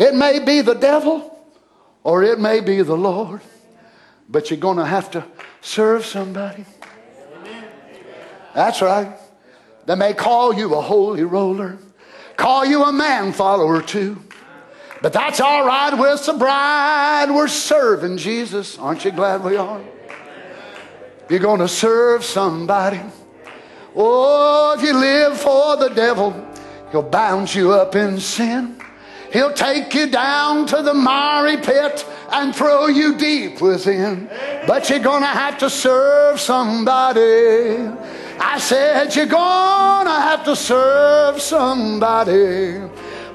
It may be the devil or it may be the Lord, but you're going to have to serve somebody. That's right. They may call you a holy roller, call you a man follower too. But that's all right. We're the bride. We're serving Jesus. Aren't you glad we are? You're going to serve somebody. Oh, if you live for the devil, he'll bound you up in sin. He'll take you down to the miry pit and throw you deep within. But you're going to have to serve somebody. I said, You're going to have to serve somebody.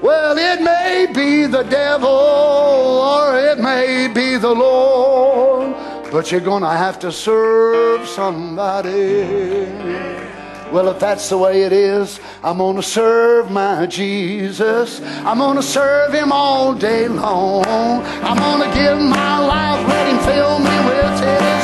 Well, it may be the devil or it may be the Lord, but you're going to have to serve somebody. Well, if that's the way it is, I'm going to serve my Jesus. I'm going to serve him all day long. I'm going to give my life, let him fill me with his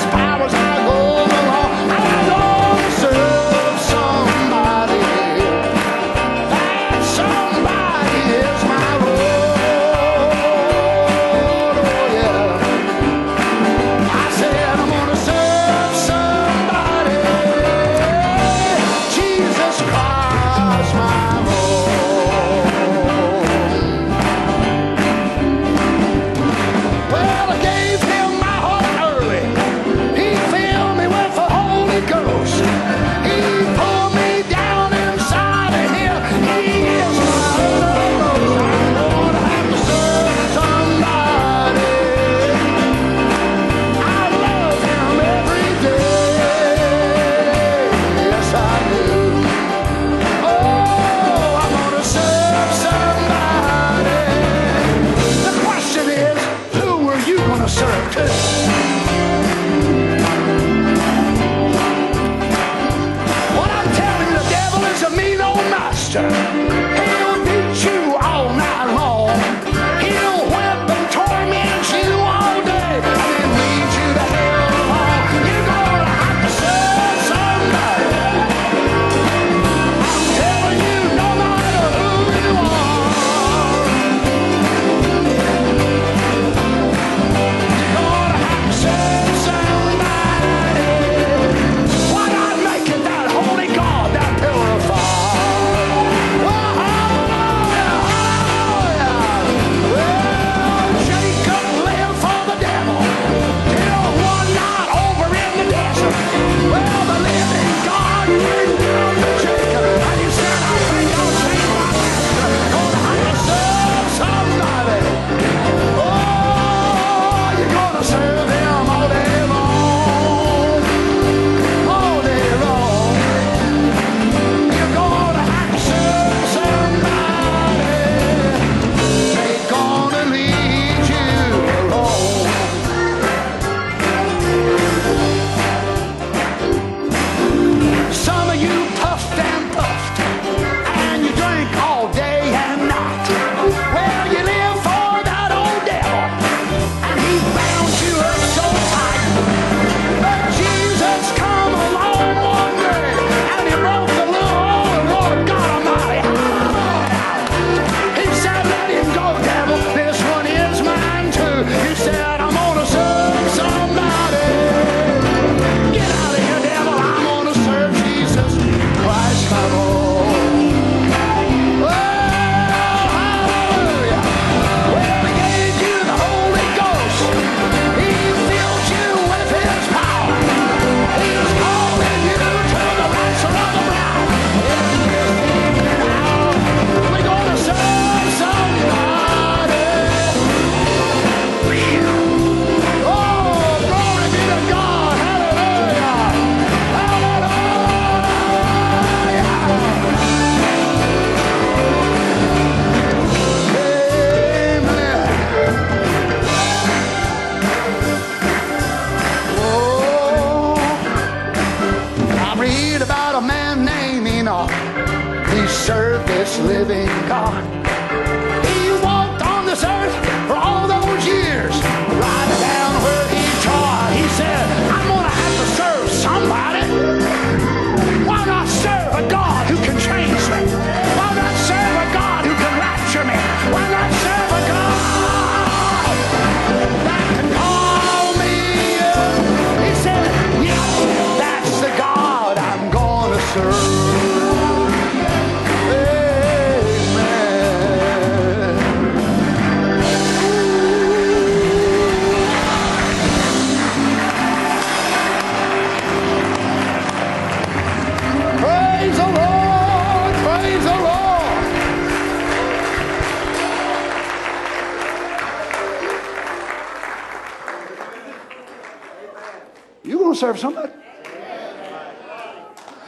time.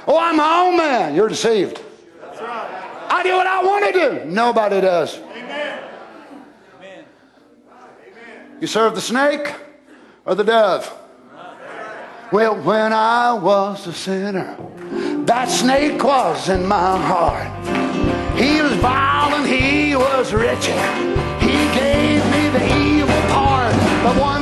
Oh, I'm my own man. You're deceived. Right. I do what I want to do. Nobody does. Amen. You serve the snake or the dove? Well, when I was a sinner, that snake was in my heart. He was vile and he was wretched. He gave me the evil part. One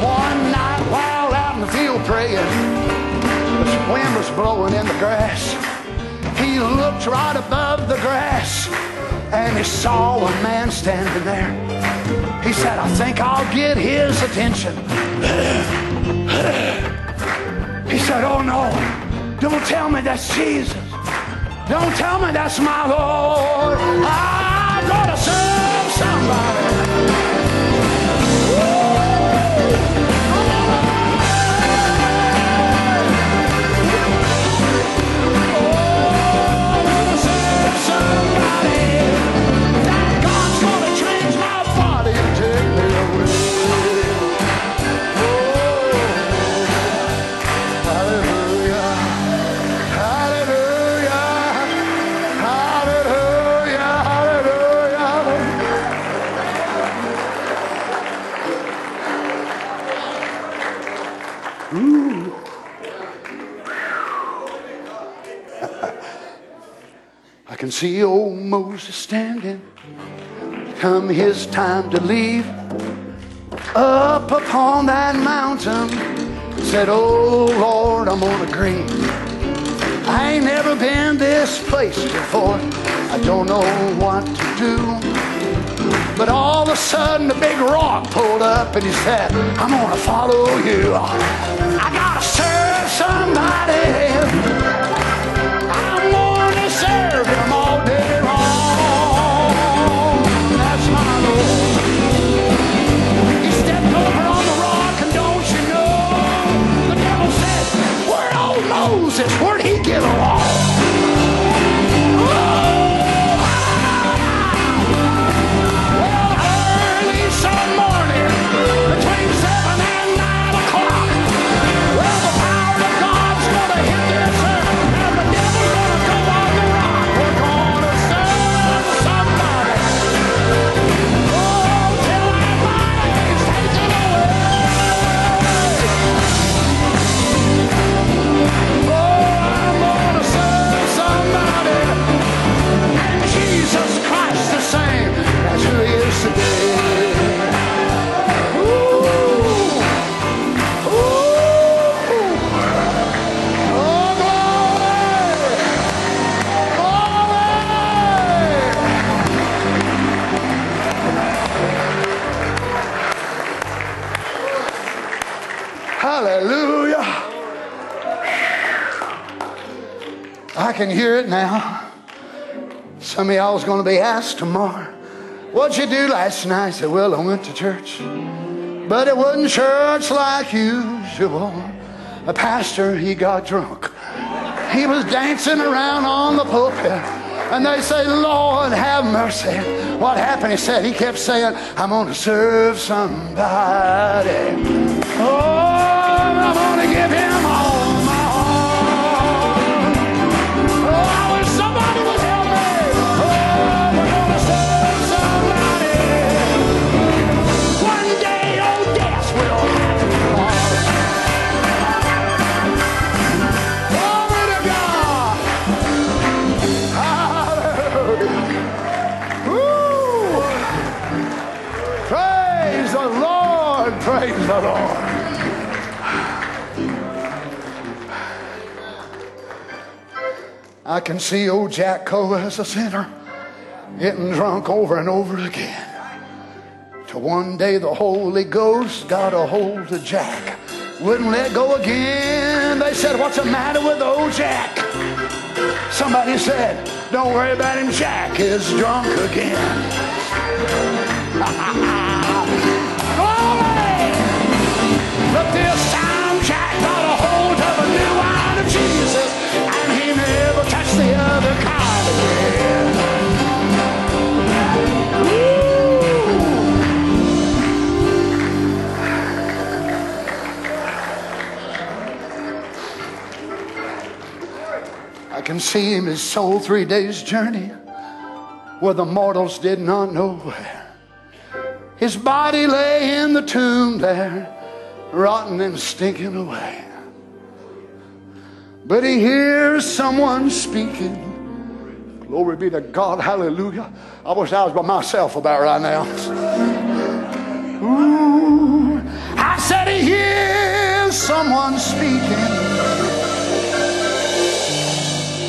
One night while out in the field praying, the wind was blowing in the grass. He looked right above the grass and he saw a man standing there. He said, I think I'll get his attention. He said, Oh no, don't tell me that's Jesus. Don't tell me that's my Lord. I'm gonna serve see old Moses standing. Come his time to leave. Up upon that mountain. Said, Oh Lord, I'm on a green. I ain't never been this place before. I don't know what to do. But all of a sudden, a big rock pulled up and he said, I'm gonna follow you. I gotta serve somebody. Can hear it now. Some of y'all was going to be asked tomorrow, what'd you do last night? I said, well, I went to church. But it wasn't church like usual. The pastor, he got drunk. He was dancing around on the pulpit. And they say, Lord, have mercy. What happened? He said, he kept saying, I'm going to serve somebody. Oh, I'm going to give him all Praise the Lord. I can see old Jack Coe as a sinner getting drunk over and over again. Till one day the Holy Ghost got a hold of Jack. Wouldn't let go again. They said, What's the matter with old Jack? Somebody said, Don't worry about him, Jack is drunk again. But this time Jack got a hold of a new of Jesus, and he never touched the other again. I can see him his soul three days' journey where the mortals did not know where. His body lay in the tomb there, rotten and stinking away. But he hears someone speaking. Glory be to God, hallelujah. I wish I was by myself about right now. Ooh, I said he hears someone speaking.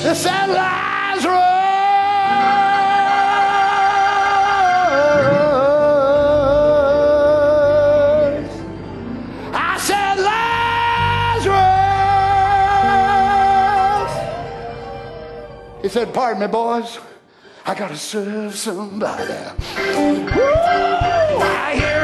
It said Lazarus. He said, Pardon me, boys. I got to serve somebody. Woo! I hear